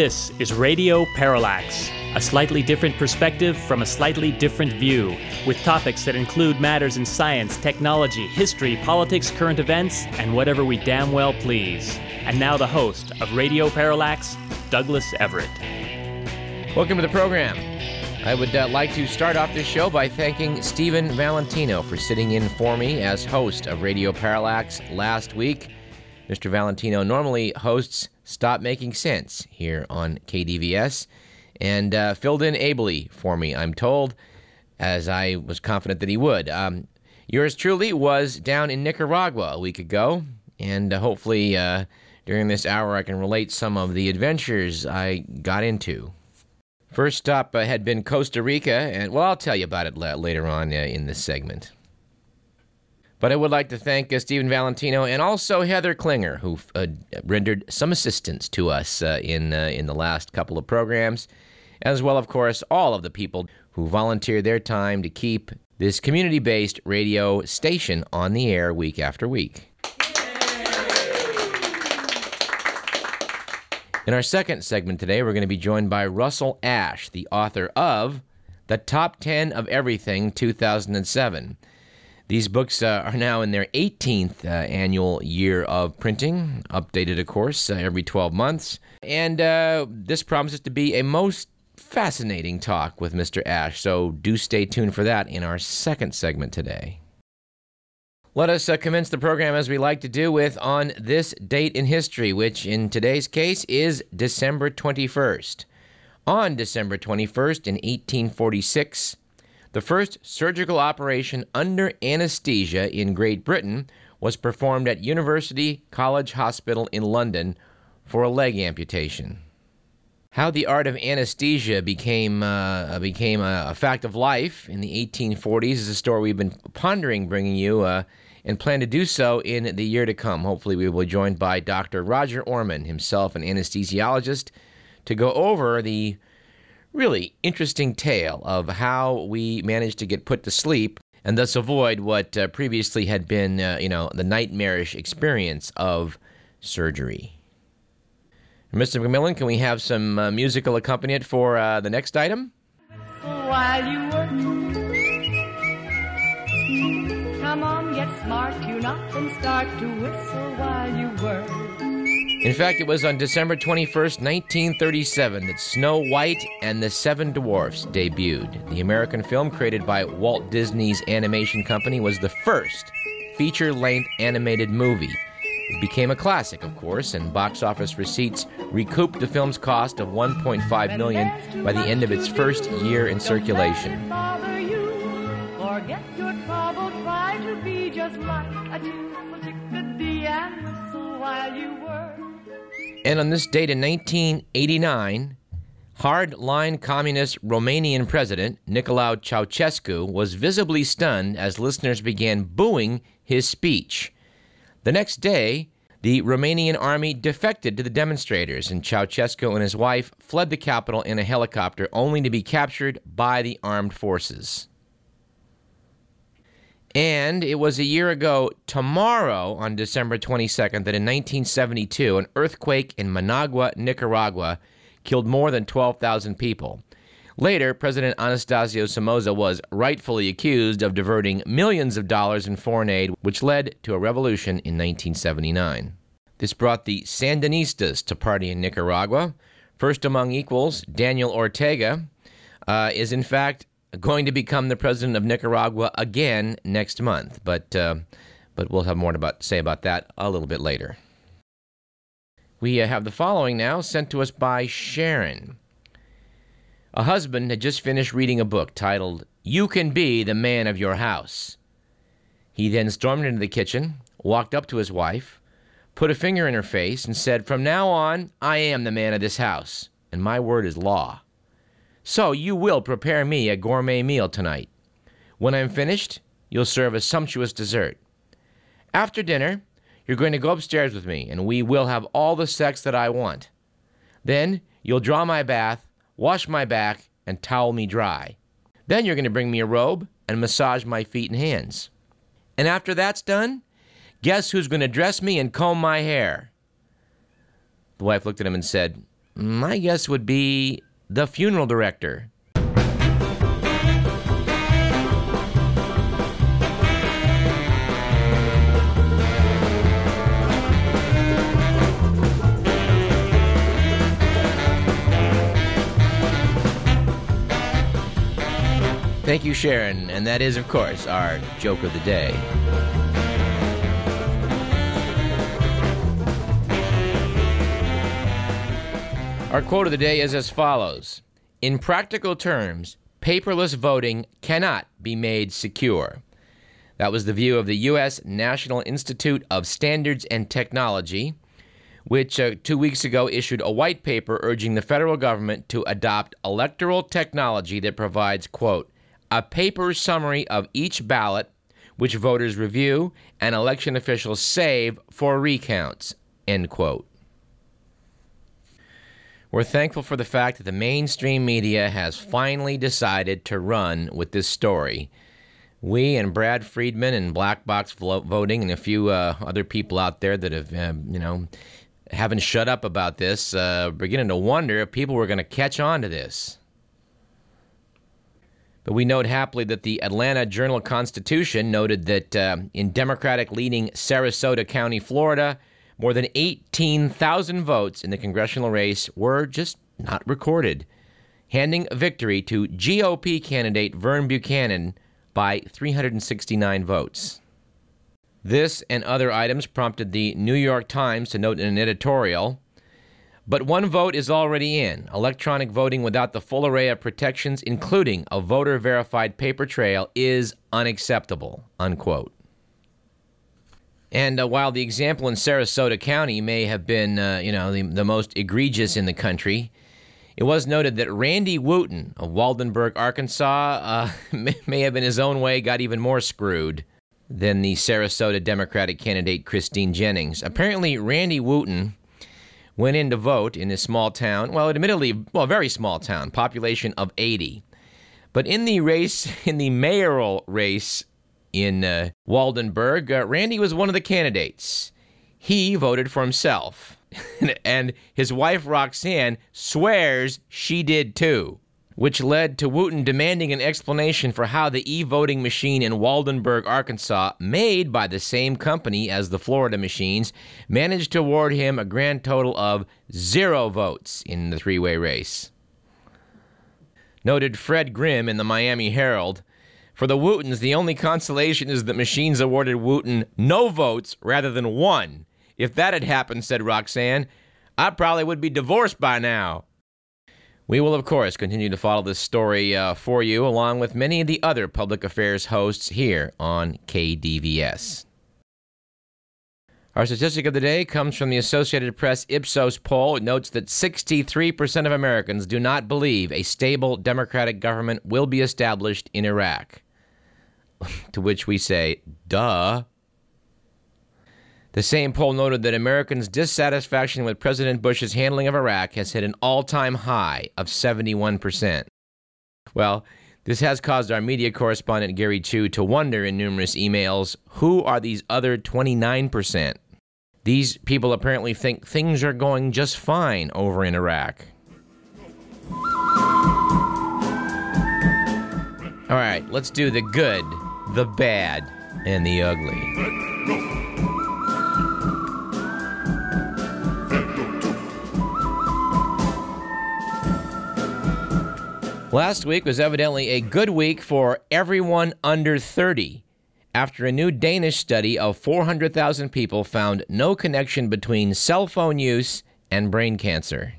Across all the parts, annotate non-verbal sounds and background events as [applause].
This is Radio Parallax, a slightly different perspective from a slightly different view, with topics that include matters in science, technology, history, politics, current events, and whatever we damn well please. And now the host of Radio Parallax, Douglas Everett. Welcome to the program. I would uh, like to start off this show by thanking Stephen Valentino for sitting in for me as host of Radio Parallax last week. Mr. Valentino normally hosts Stop Making Sense here on KDVS and uh, filled in ably for me, I'm told, as I was confident that he would. Um, yours truly was down in Nicaragua a week ago, and uh, hopefully uh, during this hour I can relate some of the adventures I got into. First stop uh, had been Costa Rica, and well, I'll tell you about it la- later on uh, in this segment. But I would like to thank uh, Stephen Valentino and also Heather Klinger, who uh, rendered some assistance to us uh, in, uh, in the last couple of programs, as well, of course, all of the people who volunteer their time to keep this community based radio station on the air week after week. In our second segment today, we're going to be joined by Russell Ash, the author of The Top 10 of Everything 2007. These books uh, are now in their 18th uh, annual year of printing, updated, of course, uh, every 12 months. And uh, this promises to be a most fascinating talk with Mr. Ash, so do stay tuned for that in our second segment today. Let us uh, commence the program as we like to do with on this date in history, which in today's case is December 21st. On December 21st in 1846, the first surgical operation under anesthesia in Great Britain was performed at University College Hospital in London for a leg amputation. How the art of anesthesia became uh, became a, a, fact of life in the 1840s is a story we've been pondering bringing you, uh, and plan to do so in the year to come. Hopefully, we will be joined by Dr. Roger Orman, himself an anesthesiologist, to go over the really interesting tale of how we managed to get put to sleep and thus avoid what uh, previously had been, uh, you know, the nightmarish experience of surgery. Mr. McMillan, can we have some uh, musical accompaniment for uh, the next item? While you work, come on, get smart, tune up, and start to whistle while you work. In fact, it was on December 21st, 1937, that Snow White and the Seven Dwarfs debuted. The American film, created by Walt Disney's Animation Company, was the first feature length animated movie. It became a classic, of course, and box office receipts recouped the film's cost of 1.5 million by the end of its first year in circulation. And on this date in 1989, hard-line communist Romanian president Nicolae Ceausescu was visibly stunned as listeners began booing his speech. The next day, the Romanian army defected to the demonstrators, and Ceausescu and his wife fled the capital in a helicopter only to be captured by the armed forces. And it was a year ago tomorrow, on December 22nd, that in 1972, an earthquake in Managua, Nicaragua, killed more than 12,000 people. Later, President Anastasio Somoza was rightfully accused of diverting millions of dollars in foreign aid, which led to a revolution in 1979. This brought the Sandinistas to party in Nicaragua. First among equals, Daniel Ortega uh, is in fact going to become the president of Nicaragua again next month, but uh, but we'll have more to say about that a little bit later. We uh, have the following now sent to us by Sharon. A husband had just finished reading a book titled "You Can Be the Man of Your House." He then stormed into the kitchen, walked up to his wife, put a finger in her face, and said, "From now on, I am the man of this house, and my word is law." So you will prepare me a gourmet meal tonight. When I'm finished, you'll serve a sumptuous dessert. After dinner, you're going to go upstairs with me, and we will have all the sex that I want. Then you'll draw my bath, wash my back, and towel me dry. Then you're going to bring me a robe and massage my feet and hands. And after that's done, guess who's going to dress me and comb my hair? The wife looked at him and said, My guess would be the funeral director. Thank you, Sharon. And that is, of course, our joke of the day. Our quote of the day is as follows In practical terms, paperless voting cannot be made secure. That was the view of the U.S. National Institute of Standards and Technology, which uh, two weeks ago issued a white paper urging the federal government to adopt electoral technology that provides, quote, a paper summary of each ballot, which voters review and election officials save for recounts, end quote. We're thankful for the fact that the mainstream media has finally decided to run with this story. We and Brad Friedman and Black Box Voting and a few uh, other people out there that have, uh, you know, haven't shut up about this, uh, beginning to wonder if people were going to catch on to this. But we note happily that the Atlanta Journal Constitution noted that uh, in Democratic leading Sarasota County, Florida, more than 18,000 votes in the congressional race were just not recorded, handing a victory to GOP candidate Vern Buchanan by 369 votes. This and other items prompted the New York Times to note in an editorial but one vote is already in. Electronic voting without the full array of protections, including a voter verified paper trail, is unacceptable. Unquote. And uh, while the example in Sarasota County may have been, uh, you know, the, the most egregious in the country, it was noted that Randy Wooten of Waldenburg, Arkansas, uh, [laughs] may have in his own way got even more screwed than the Sarasota Democratic candidate Christine Jennings. Apparently, Randy Wooten went in to vote in this small town. Well, admittedly, well, a very small town, population of 80. But in the race, [laughs] in the mayoral race in uh, Waldenburg, uh, Randy was one of the candidates. He voted for himself. [laughs] and his wife, Roxanne, swears she did too, which led to Wooten demanding an explanation for how the e voting machine in Waldenburg, Arkansas, made by the same company as the Florida machines, managed to award him a grand total of zero votes in the three way race. Noted Fred Grimm in the Miami Herald for the Wootens, the only consolation is that machines awarded Wooten no votes rather than one. If that had happened, said Roxanne, I probably would be divorced by now. We will, of course, continue to follow this story uh, for you, along with many of the other public affairs hosts here on KDVS. Our statistic of the day comes from the Associated Press Ipsos poll. It notes that 63% of Americans do not believe a stable democratic government will be established in Iraq. [laughs] to which we say, duh. The same poll noted that Americans' dissatisfaction with President Bush's handling of Iraq has hit an all time high of 71%. Well, this has caused our media correspondent Gary Chu to wonder in numerous emails who are these other 29%? These people apparently think things are going just fine over in Iraq. All right, let's do the good the bad, and the ugly. Last week was evidently a good week for everyone under 30 after a new Danish study of 400,000 people found no connection between cell phone use and brain cancer.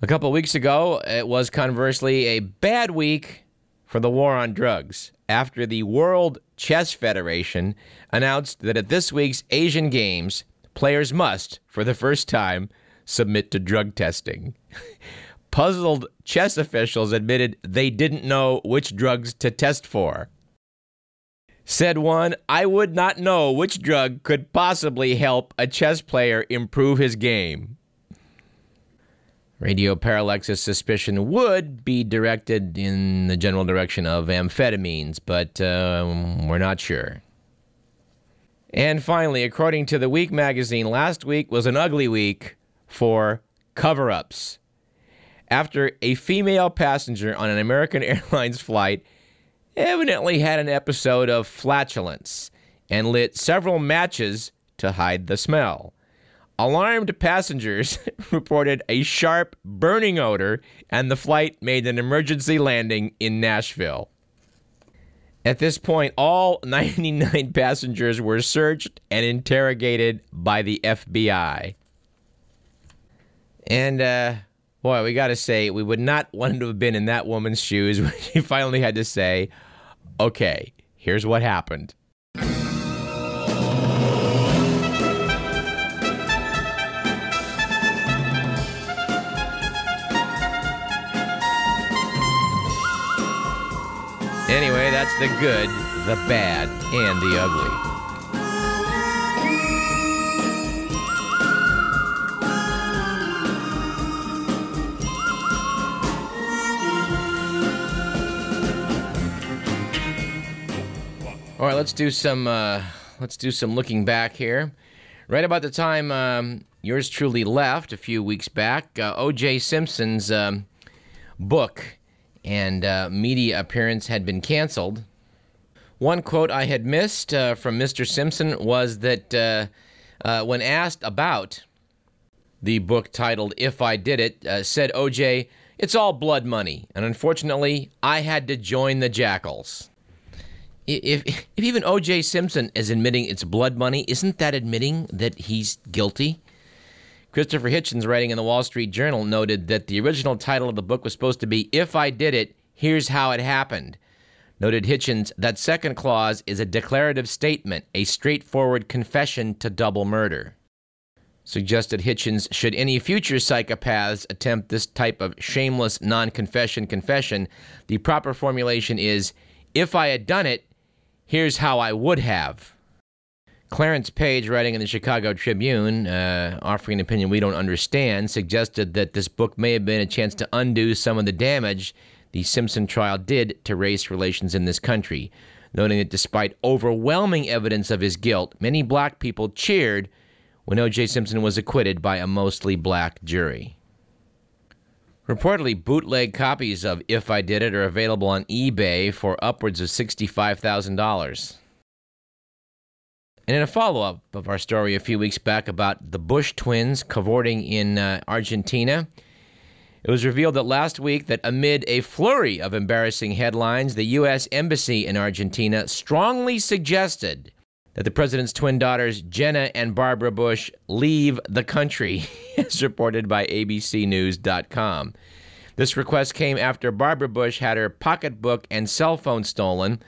A couple weeks ago, it was conversely a bad week for the war on drugs after the World Chess Federation announced that at this week's Asian Games, players must, for the first time, submit to drug testing. [laughs] Puzzled chess officials admitted they didn't know which drugs to test for. Said one, I would not know which drug could possibly help a chess player improve his game. Radio Parallax's suspicion would be directed in the general direction of amphetamines, but uh, we're not sure. And finally, according to the Week magazine, last week was an ugly week for cover ups. After a female passenger on an American [laughs] Airlines flight evidently had an episode of flatulence and lit several matches to hide the smell. Alarmed passengers [laughs] reported a sharp burning odor, and the flight made an emergency landing in Nashville. At this point, all [laughs] 99 passengers were searched and interrogated by the FBI. And, uh, boy, we got to say, we would not [laughs] want to have been in that woman's shoes when she finally had to say, okay, here's what happened. Anyway, that's the good, the bad, and the ugly. All right, let's do some uh, let's do some looking back here. Right about the time um, yours truly left a few weeks back, uh, O.J. Simpson's um, book and uh, media appearance had been canceled. One quote I had missed uh, from Mr. Simpson was that uh, uh, when asked about the book titled If I Did It, uh, said OJ, it's all blood money, and unfortunately, I had to join the jackals. If, if even OJ Simpson is admitting it's blood money, isn't that admitting that he's guilty? Christopher Hitchens, writing in the Wall Street Journal, noted that the original title of the book was supposed to be If I Did It, Here's How It Happened. Noted Hitchens, that second clause is a declarative statement, a straightforward confession to double murder. Suggested Hitchens, should any future psychopaths attempt this type of shameless non confession confession, the proper formulation is If I had done it, here's how I would have. Clarence Page, writing in the Chicago Tribune, uh, offering an opinion we don't understand, suggested that this book may have been a chance to undo some of the damage the Simpson trial did to race relations in this country, noting that despite overwhelming evidence of his guilt, many black people cheered when O.J. Simpson was acquitted by a mostly black jury. Reportedly, bootleg copies of If I Did It are available on eBay for upwards of $65,000. And in a follow up of our story a few weeks back about the Bush twins cavorting in uh, Argentina, it was revealed that last week that amid a flurry of embarrassing headlines, the U.S. Embassy in Argentina strongly suggested that the president's twin daughters, Jenna and Barbara Bush, leave the country, [laughs] as reported by ABCNews.com. This request came after Barbara Bush had her pocketbook and cell phone stolen.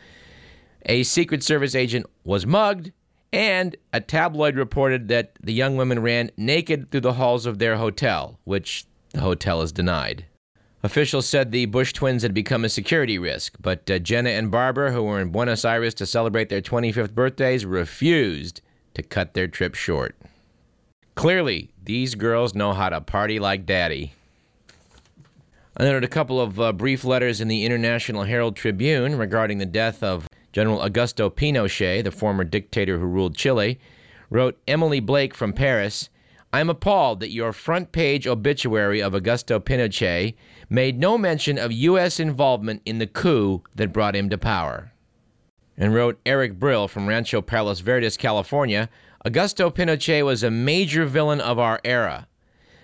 A Secret Service agent was mugged, and a tabloid reported that the young women ran naked through the halls of their hotel, which the hotel has denied. Officials said the Bush twins had become a security risk, but uh, Jenna and Barbara, who were in Buenos Aires to celebrate their 25th birthdays, refused to cut their trip short. Clearly, these girls know how to party like daddy. I noted a couple of uh, brief letters in the International Herald Tribune regarding the death of General Augusto Pinochet, the former dictator who ruled Chile. Wrote Emily Blake from Paris I'm appalled that your front page obituary of Augusto Pinochet made no mention of U.S. involvement in the coup that brought him to power. And wrote Eric Brill from Rancho Palos Verdes, California Augusto Pinochet was a major villain of our era.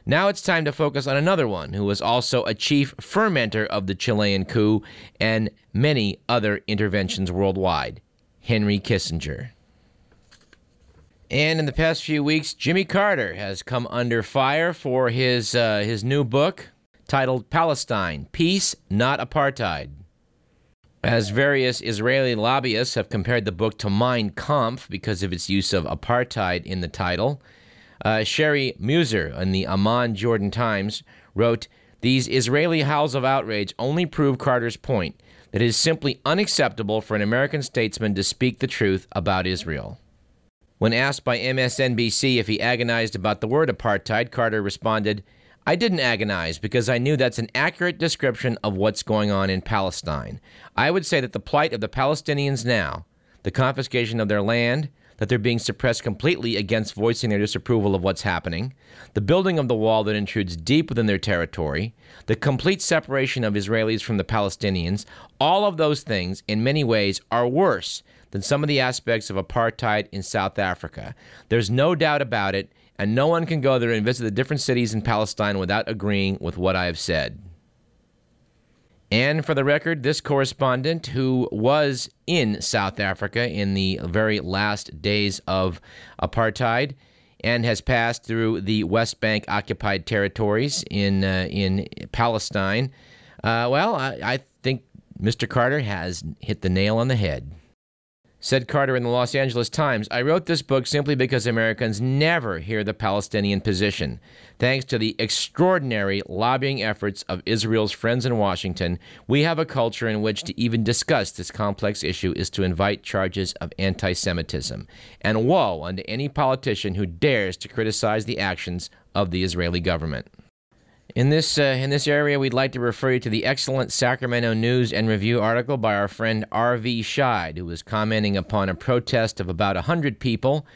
Now it's time to focus on another one who was also a chief fermenter of the Chilean coup and many other interventions worldwide Henry Kissinger. And in the past few weeks, Jimmy Carter has come under fire for his, uh, his new book titled Palestine Peace, Not Apartheid. As various Israeli lobbyists have compared the book to Mein Kampf because of its use of apartheid in the title, uh, Sherry Muser in the Amman Jordan Times wrote These Israeli howls of outrage only prove Carter's point that it is simply unacceptable for an American statesman to speak the truth about Israel. When asked by MSNBC if he agonized about the word apartheid, Carter responded, I didn't agonize because I knew that's an accurate description of what's going on in Palestine. I would say that the plight of the Palestinians now, the confiscation of their land, that they're being suppressed completely against voicing their disapproval of what's happening, the building of the wall that intrudes deep within their territory, the complete separation of Israelis from the Palestinians, all of those things, in many ways, are worse than some of the aspects of apartheid in South Africa. There's no doubt about it, and no one can go there and visit the different cities in Palestine without agreeing with what I have said. And for the record, this correspondent, who was in South Africa in the very last days of apartheid and has passed through the West Bank occupied territories in, uh, in Palestine, uh, well, I, I think Mr. Carter has hit the nail on the head. Said Carter in the Los Angeles Times, I wrote this book simply because Americans never hear the Palestinian position. Thanks to the extraordinary lobbying efforts of Israel's friends in Washington, we have a culture in which to even discuss this complex issue is to invite charges of anti Semitism. And woe unto any politician who dares to criticize the actions of the Israeli government. In this, uh, in this area, we'd like to refer you to the excellent Sacramento News and Review article by our friend R.V. Scheid, who was commenting upon a protest of about 100 people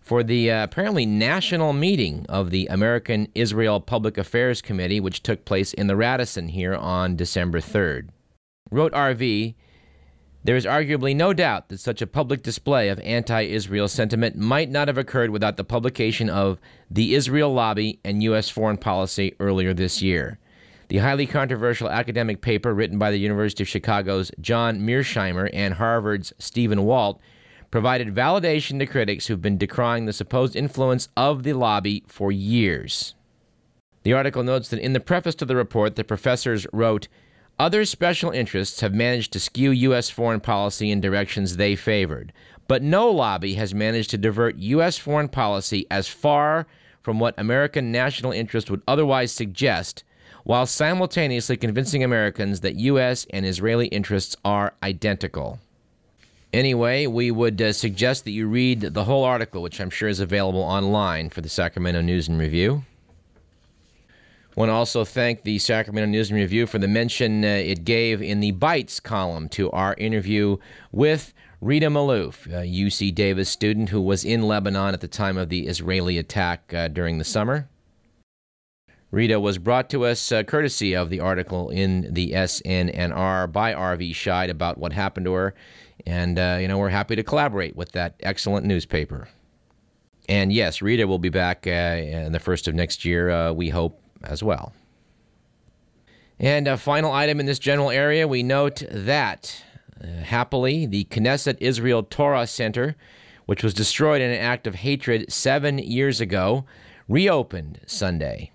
for the uh, apparently national meeting of the American Israel Public Affairs Committee, which took place in the Radisson here on December 3rd. Wrote R.V., there is arguably no doubt that such a public display of anti Israel sentiment might not have occurred without the publication of The Israel Lobby and U.S. Foreign Policy earlier this year. The highly controversial academic paper written by the University of Chicago's John Mearsheimer and Harvard's Stephen Walt provided validation to critics who've been decrying the supposed influence of the lobby for years. The article notes that in the preface to the report, the professors wrote, other special interests have managed to skew U.S. foreign policy in directions they favored, but no lobby has managed to divert U.S. foreign policy as far from what American national interest would otherwise suggest, while simultaneously convincing Americans that U.S. and Israeli interests are identical. Anyway, we would uh, suggest that you read the whole article, which I'm sure is available online for the Sacramento News and Review want to also thank the Sacramento News and Review for the mention uh, it gave in the Bites column to our interview with Rita Malouf, a UC Davis student who was in Lebanon at the time of the Israeli attack uh, during the summer. Rita was brought to us uh, courtesy of the article in the SNNR by R.V. Scheid about what happened to her, and uh, you know we're happy to collaborate with that excellent newspaper. And yes, Rita will be back uh, in the first of next year. Uh, we hope as well. And a final item in this general area, we note that, uh, happily, the Knesset Israel Torah Center, which was destroyed in an act of hatred seven years ago, reopened Sunday.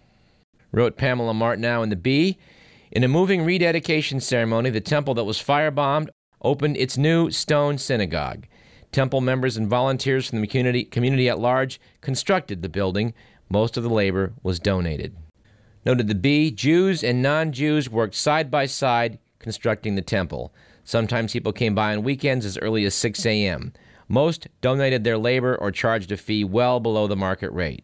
Wrote Pamela Martineau in the Bee. In a moving rededication ceremony, the temple that was firebombed opened its new stone synagogue. Temple members and volunteers from the community, community at large constructed the building. Most of the labor was donated. Noted the Bee, Jews and non Jews worked side by side constructing the temple. Sometimes people came by on weekends as early as 6 a.m. Most donated their labor or charged a fee well below the market rate.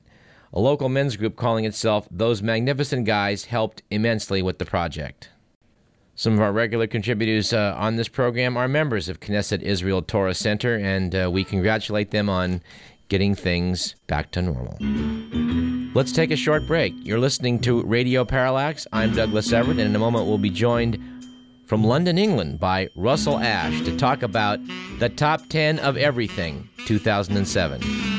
A local men's group calling itself Those Magnificent Guys helped immensely with the project. Some of our regular contributors uh, on this program are members of Knesset Israel Torah Center, and uh, we congratulate them on getting things back to normal. Let's take a short break. You're listening to Radio Parallax. I'm Douglas Everett, and in a moment we'll be joined from London, England by Russell Ash to talk about the top 10 of everything 2007.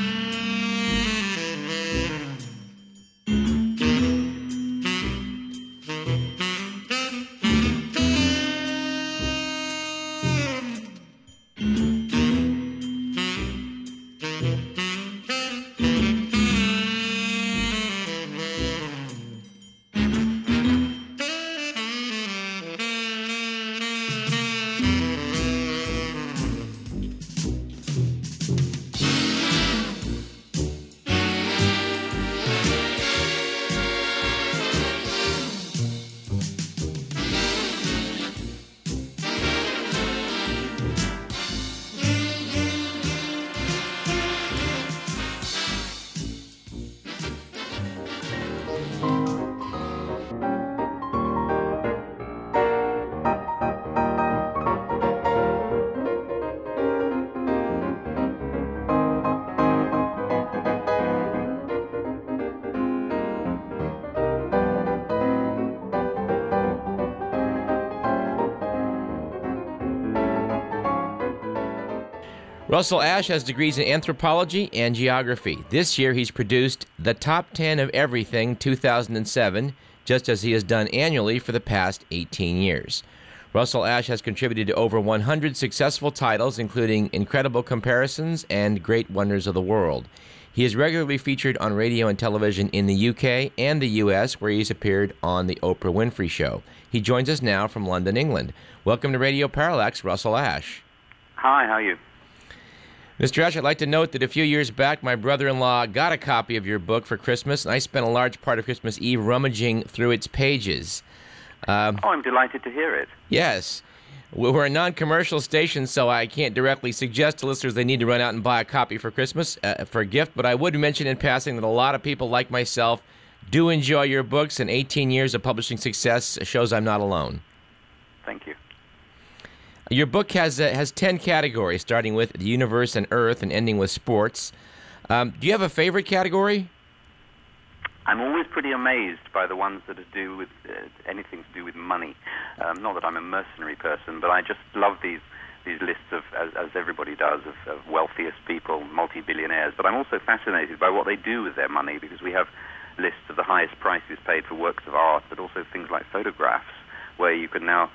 Russell Ash has degrees in anthropology and geography. This year, he's produced The Top 10 of Everything 2007, just as he has done annually for the past 18 years. Russell Ash has contributed to over 100 successful titles, including Incredible Comparisons and Great Wonders of the World. He is regularly featured on radio and television in the UK and the US, where he's appeared on The Oprah Winfrey Show. He joins us now from London, England. Welcome to Radio Parallax, Russell Ash. Hi, how are you? Mr. Ash, I'd like to note that a few years back, my brother in law got a copy of your book for Christmas, and I spent a large part of Christmas Eve rummaging through its pages. Um, oh, I'm delighted to hear it. Yes. We're a non commercial station, so I can't directly suggest to listeners they need to run out and buy a copy for Christmas uh, for a gift, but I would mention in passing that a lot of people like myself do enjoy your books, and 18 years of publishing success shows I'm not alone. Thank you. Your book has uh, has ten categories, starting with the universe and Earth, and ending with sports. Um, do you have a favorite category? I'm always pretty amazed by the ones that do with uh, anything to do with money. Um, not that I'm a mercenary person, but I just love these these lists of, as, as everybody does, of, of wealthiest people, multi-billionaires. But I'm also fascinated by what they do with their money because we have lists of the highest prices paid for works of art, but also things like photographs, where you can now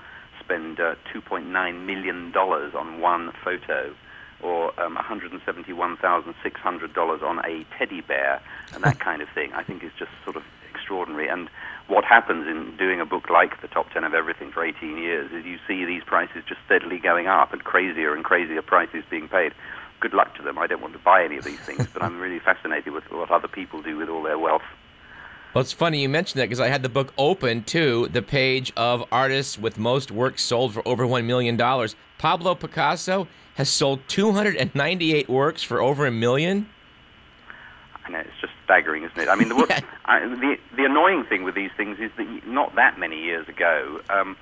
spend uh, $2.9 million on one photo or um, $171,600 on a teddy bear and that [laughs] kind of thing, I think is just sort of extraordinary. And what happens in doing a book like The Top 10 of Everything for 18 years is you see these prices just steadily going up and crazier and crazier prices being paid. Good luck to them. I don't want to buy any of these things, but I'm [laughs] really fascinated with what other people do with all their wealth. Well, it's funny you mentioned that because I had the book open to the page of artists with most works sold for over $1 million. Pablo Picasso has sold 298 works for over a million. I know, it's just staggering, isn't it? I mean, the, [laughs] yeah. I, the, the annoying thing with these things is that not that many years ago, um,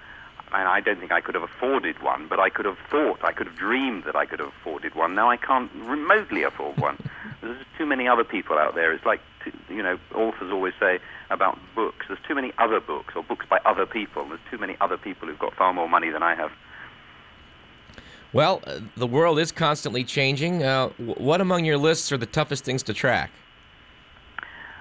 and I don't think I could have afforded one, but I could have thought, I could have dreamed that I could have afforded one. Now I can't remotely afford one. [laughs] There's too many other people out there. It's like, you know, authors always say about books. There's too many other books, or books by other people. There's too many other people who've got far more money than I have. Well, uh, the world is constantly changing. Uh, what among your lists are the toughest things to track?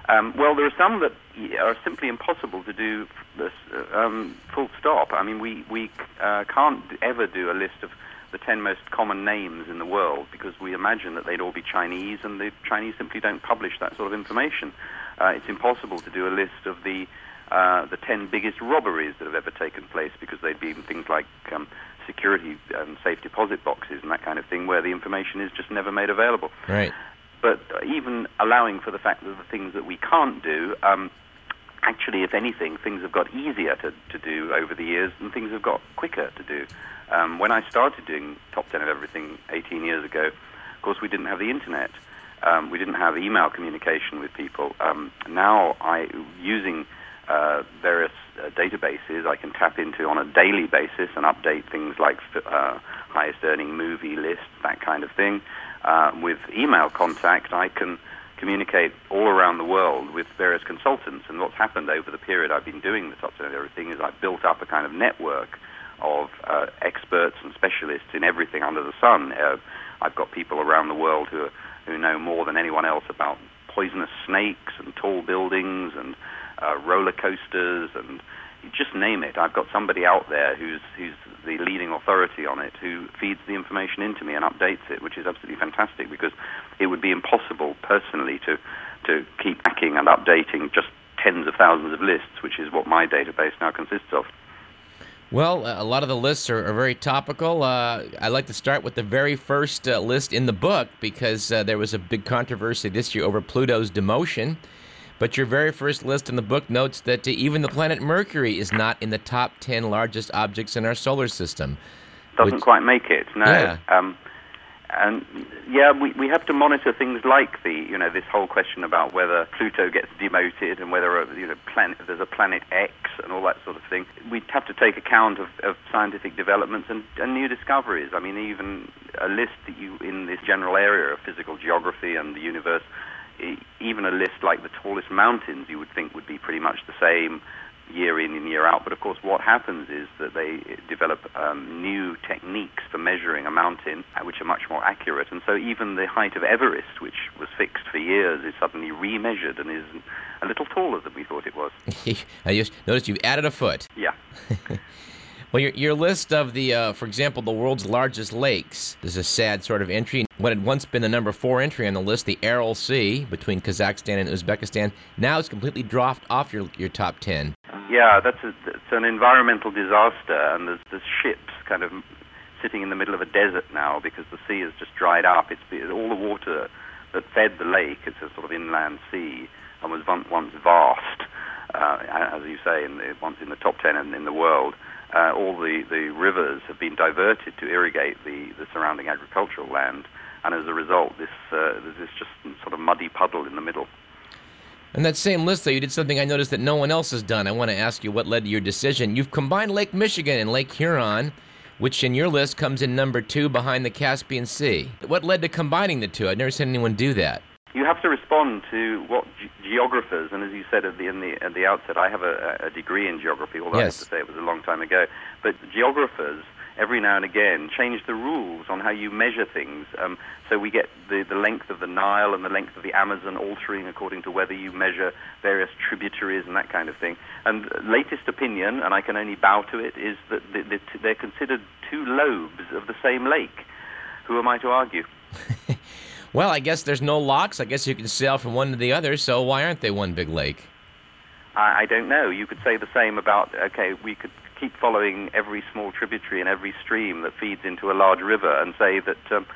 Um, well, there are some that are simply impossible to do this, uh, um, full stop. I mean, we, we uh, can't ever do a list of the 10 most common names in the world because we imagine that they'd all be Chinese, and the Chinese simply don't publish that sort of information. Uh, it's impossible to do a list of the uh, the 10 biggest robberies that have ever taken place because they'd be things like um, security and safe deposit boxes and that kind of thing where the information is just never made available. Right. But even allowing for the fact that the things that we can't do, um, actually, if anything, things have got easier to, to do over the years and things have got quicker to do. Um, when I started doing Top 10 of Everything 18 years ago, of course, we didn't have the internet. Um, we didn't have email communication with people. Um, now, I using uh, various uh, databases I can tap into on a daily basis and update things like uh, highest earning movie lists, that kind of thing. Uh, with email contact, I can communicate all around the world with various consultants. And what's happened over the period I've been doing the top 10 of everything is I've built up a kind of network of uh, experts and specialists in everything under the sun. Uh, I've got people around the world who, are, who know more than anyone else about poisonous snakes and tall buildings and uh, roller coasters and just name it. I've got somebody out there who's who's the leading authority on it who feeds the information into me and updates it, which is absolutely fantastic because it would be impossible personally to to keep hacking and updating just tens of thousands of lists, which is what my database now consists of. Well, a lot of the lists are, are very topical. Uh, I like to start with the very first uh, list in the book because uh, there was a big controversy this year over Pluto's demotion. But your very first list in the book notes that uh, even the planet Mercury is not in the top 10 largest objects in our solar system. Doesn't which, quite make it, no. Yeah. Um, and yeah, we, we have to monitor things like the you know this whole question about whether Pluto gets demoted and whether a, you know planet there's a planet X and all that sort of thing. We have to take account of, of scientific developments and, and new discoveries. I mean, even a list that you in this general area of physical geography and the universe even a list like the tallest mountains you would think would be pretty much the same year in and year out. But of course, what happens is that they develop um, new techniques for measuring a mountain, uh, which are much more accurate. And so even the height of Everest, which was fixed for years, is suddenly remeasured and is a little taller than we thought it was. [laughs] I just noticed you've added a foot. Yeah. [laughs] Well, your, your list of the, uh, for example, the world's largest lakes is a sad sort of entry. What had once been the number four entry on the list, the Aral Sea between Kazakhstan and Uzbekistan, now is completely dropped off your, your top 10. Yeah, that's a, it's an environmental disaster, and there's, there's ships kind of sitting in the middle of a desert now because the sea has just dried up. It's all the water that fed the lake. It's a sort of inland sea and was once vast, uh, as you say, in the, once in the top ten in, in the world uh, all the, the rivers have been diverted to irrigate the, the surrounding agricultural land, and as a result, this uh, there's this just sort of muddy puddle in the middle. And that same list, though, you did something I noticed that no one else has done. I want to ask you what led to your decision. You've combined Lake Michigan and Lake Huron, which in your list comes in number two behind the Caspian Sea. What led to combining the two? I've never seen anyone do that you have to respond to what ge- geographers, and as you said at the, the, at the outset, I have a, a degree in geography, although yes. I have to say it was a long time ago. But geographers, every now and again, change the rules on how you measure things. Um, so we get the, the length of the Nile and the length of the Amazon altering according to whether you measure various tributaries and that kind of thing. And latest opinion, and I can only bow to it, is that they're considered two lobes of the same lake. Who am I to argue? [laughs] Well, I guess there's no locks. I guess you can sail from one to the other. So why aren't they one big lake? I, I don't know. You could say the same about okay, we could keep following every small tributary and every stream that feeds into a large river and say that um,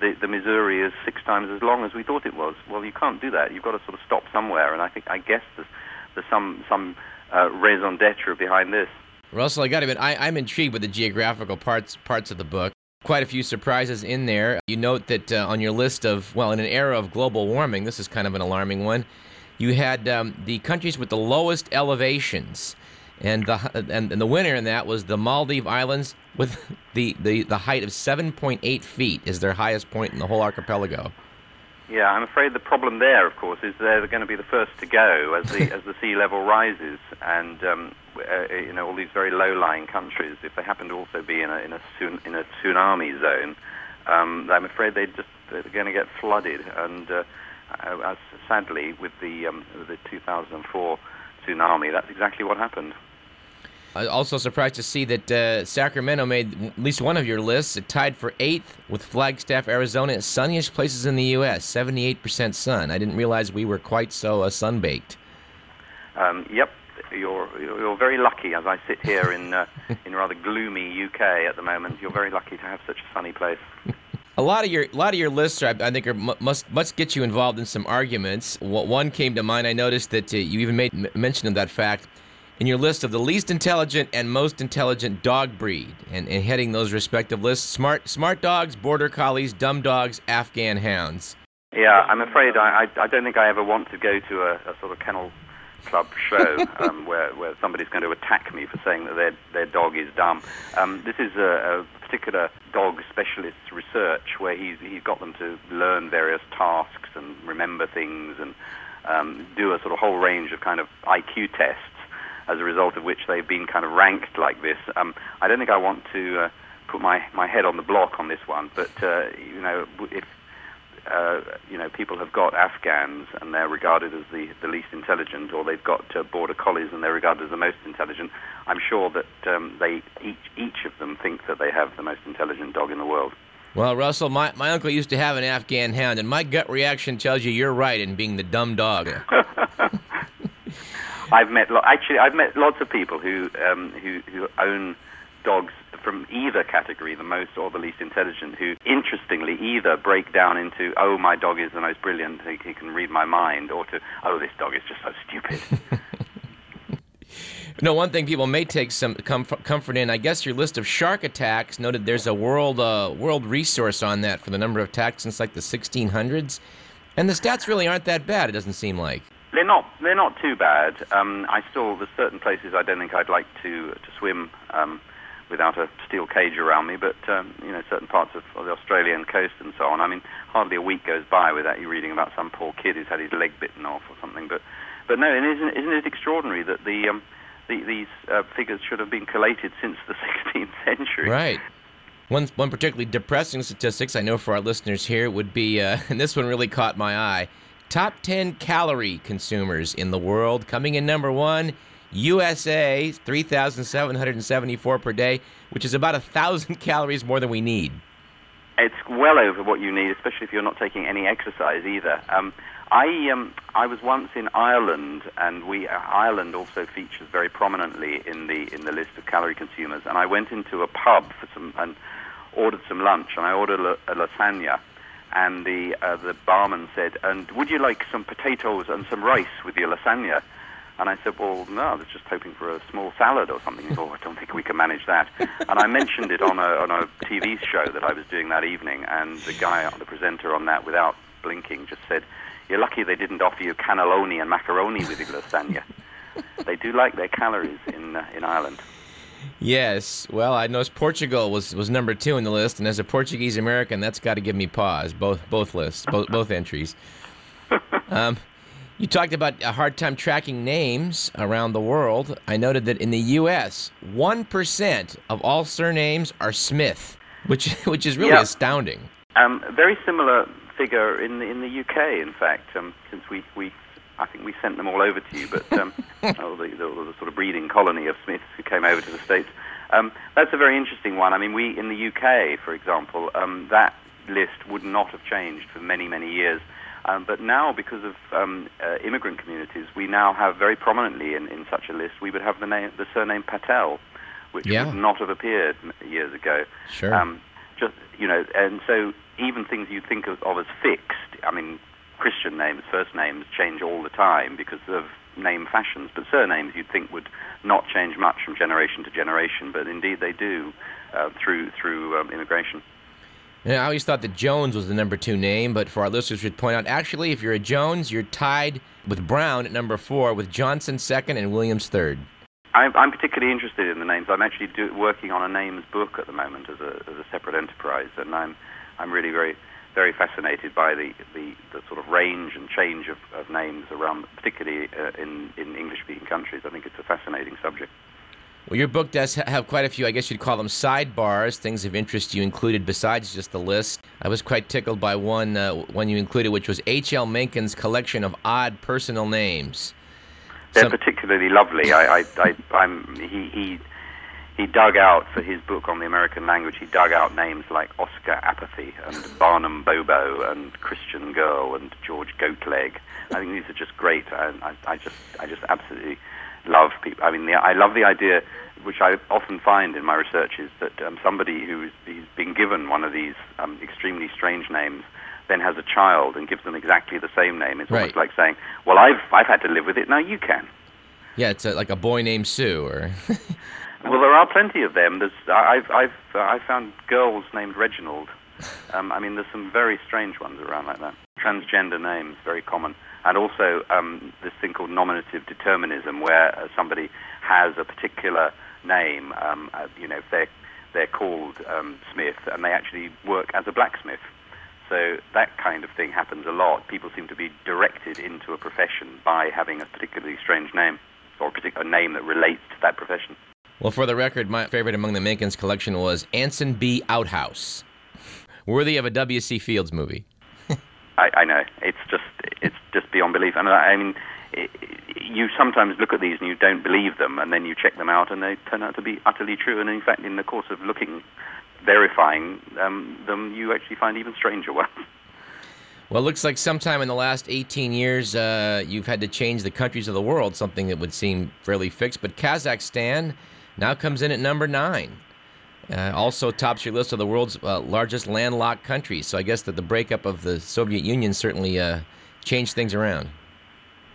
the, the Missouri is six times as long as we thought it was. Well, you can't do that. You've got to sort of stop somewhere. And I think I guess there's, there's some some uh, raison d'être behind this. Russell, I got to admit, I, I'm intrigued with the geographical parts parts of the book quite a few surprises in there. You note that uh, on your list of, well, in an era of global warming, this is kind of an alarming one, you had um, the countries with the lowest elevations. And the, and, and the winner in that was the Maldive Islands with [laughs] the, the, the height of 7.8 feet is their highest point in the whole archipelago. Yeah, I'm afraid the problem there, of course, is they're going to be the first to go as the [laughs] as the sea level rises, and um, uh, you know all these very low-lying countries. If they happen to also be in a in a in a tsunami zone, um, I'm afraid they just they're going to get flooded. And uh, as sadly with the um, the 2004 tsunami, that's exactly what happened. Also surprised to see that uh, Sacramento made at least one of your lists. It tied for eighth with Flagstaff, Arizona, sunniest places in the U.S. 78% sun. I didn't realize we were quite so uh, sun-baked. Um, yep, you're you're very lucky. As I sit here in uh, [laughs] in rather gloomy UK at the moment, you're very lucky to have such a sunny place. A lot of your a lot of your lists, are, I think, are, must must get you involved in some arguments. One came to mind. I noticed that uh, you even made mention of that fact in your list of the least intelligent and most intelligent dog breed, and, and heading those respective lists: smart smart dogs, border collies, dumb dogs, Afghan hounds. Yeah, I'm afraid I, I, I don't think I ever want to go to a, a sort of kennel club show [laughs] um, where where somebody's going to attack me for saying that their their dog is dumb. Um, this is a, a particular dog specialist's research where he's he's got them to learn various tasks and remember things and um, do a sort of whole range of kind of IQ tests as a result of which they've been kind of ranked like this. Um, I don't think I want to uh, put my, my head on the block on this one, but uh, you know, if uh, you know people have got Afghans and they're regarded as the, the least intelligent, or they've got uh, border collies and they're regarded as the most intelligent, I'm sure that um, they each each of them think that they have the most intelligent dog in the world. Well, Russell, my, my uncle used to have an Afghan hound, and my gut reaction tells you you're right in being the dumb dog. [laughs] I've met lo- actually I've met lots of people who um, who who own dogs from either category, the most or the least intelligent, who interestingly either break down into "Oh, my dog is the most brilliant; he, he can read my mind," or to "Oh, this dog is just so stupid." [laughs] No, one thing people may take some comf- comfort in, I guess your list of shark attacks noted there's a world uh, world resource on that for the number of attacks since like the 1600s, and the stats really aren't that bad. It doesn't seem like. They're not. They're not too bad. Um, I still there's certain places I don't think I'd like to to swim um, without a steel cage around me. But um, you know, certain parts of, of the Australian coast and so on. I mean, hardly a week goes by without you reading about some poor kid who's had his leg bitten off or something. But but no, and isn't isn't it extraordinary that the um, the, these uh, figures should have been collated since the [laughs] 16th century. Right. One, one particularly depressing statistics I know for our listeners here would be, uh, [laughs] and this one really caught my eye top 10 calorie consumers in the world. Coming in number one, USA, 3,774 per day, which is about a 1,000 [laughs] calories more than we need. It's well over what you need, especially if you're not taking any exercise either. Um, I um, I was once in Ireland, and we uh, Ireland also features very prominently in the in the list of calorie consumers. And I went into a pub for some and ordered some lunch, and I ordered a, a lasagna, and the uh, the barman said, "And would you like some potatoes and some rice with your lasagna?" And I said, well, no, I was just hoping for a small salad or something. He said, oh, I don't think we can manage that. [laughs] and I mentioned it on a, on a TV show that I was doing that evening, and the guy, the presenter on that, without blinking, just said, you're lucky they didn't offer you cannelloni and macaroni with your lasagna. [laughs] they do like their calories in, uh, in Ireland. Yes. Well, I noticed Portugal was, was number two in the list, and as a Portuguese American, that's got to give me pause. Both both lists, both both entries. [laughs] Um, you talked about a hard time tracking names around the world. I noted that in the U.S., one percent of all surnames are Smith, which [laughs] which is really Yeah. astounding. Um, very similar figure in the, in the UK, in fact, um, since we, we I think we sent them all over to you, but um, [laughs] oh, the, the, the sort of breeding colony of Smiths who came over to the States. Um, that's a very interesting one. I mean, we in the UK, for example, um, that list would not have changed for many, many years. Um, but now, because of um, uh, immigrant communities, we now have very prominently in, in such a list, we would have the, name, the surname Patel, which Yeah. would not have appeared years ago. Sure. Um, just you know, and so even things you think of, of as fixed. I mean, Christian names, first names change all the time because of name fashions, but surnames you'd think would not change much from generation to generation, but indeed they do uh, through through um, immigration. Yeah, I always thought that Jones was the number two name, but for our listeners, we'd point out actually, if you're a Jones, you're tied with Brown at number four, with Johnson second and Williams third. I'm, I'm particularly interested in the names. I'm actually do, working on a names book at the moment as a, as a separate enterprise, and I'm I'm really very very fascinated by the, the, the sort of range and change of, of names around, particularly uh, in in English-speaking countries. I think it's a fascinating subject. Well, your book does have quite a few, I guess you'd call them sidebars, things of interest you included besides just the list. I was quite tickled by one uh, one you included, which was H.L. Mencken's collection of odd personal names. They're Some- particularly lovely. I, I, I, I'm, he, he, he dug out for his book on the American language. He dug out names like Oscar Apathy and Barnum Bobo and Christian Girl and George Goatleg. I think these are just great. I, I, I just, I just absolutely love people. I mean, the, I love the idea, which I often find in my research, is that um, somebody who's who's been given one of these um, extremely strange names then has a child and gives them exactly the same name. It's almost like saying, "Well, I've I've had to live with it. Now you can." Yeah, it's uh like a boy named Sue, or [laughs] Well, there are plenty of them. There's, I've, I've, uh, I've found girls named Reginald. [laughs] Um, I mean, there's some very strange ones around like that. Transgender names, very common. And also um, this thing called nominative determinism, where uh, somebody has a particular name. Um, uh, you know, if they're, they're called um, Smith, and they actually work as a blacksmith. So that kind of thing happens a lot. People seem to be directed into a profession by having a particularly strange name, or a particular name that relates to that profession. Well, for the record, my favorite among the Mencken's collection was Anson B. Outhouse, worthy of a W.C. Fields movie. [laughs] I, I know it's just it's just beyond belief. And I, I mean, i you sometimes look at these and you don't believe them, and then you check them out, and they turn out to be utterly true. And in fact, in the course of looking, verifying um, them, you actually find even stranger [laughs] ones. Well, it looks like sometime in the last 18 years, uh, you've had to change the countries of the world, something that would seem fairly fixed. But Kazakhstan now comes in at number nine. Uh, also tops your list of the world's uh, largest landlocked countries. So I guess that the breakup of the Soviet Union certainly uh, changed things around.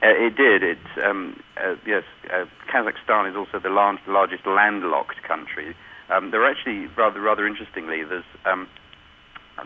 Uh, it did. It um, uh, yes. Uh, Kazakhstan is also the large, largest landlocked country. Um, there are actually rather rather interestingly. There's um,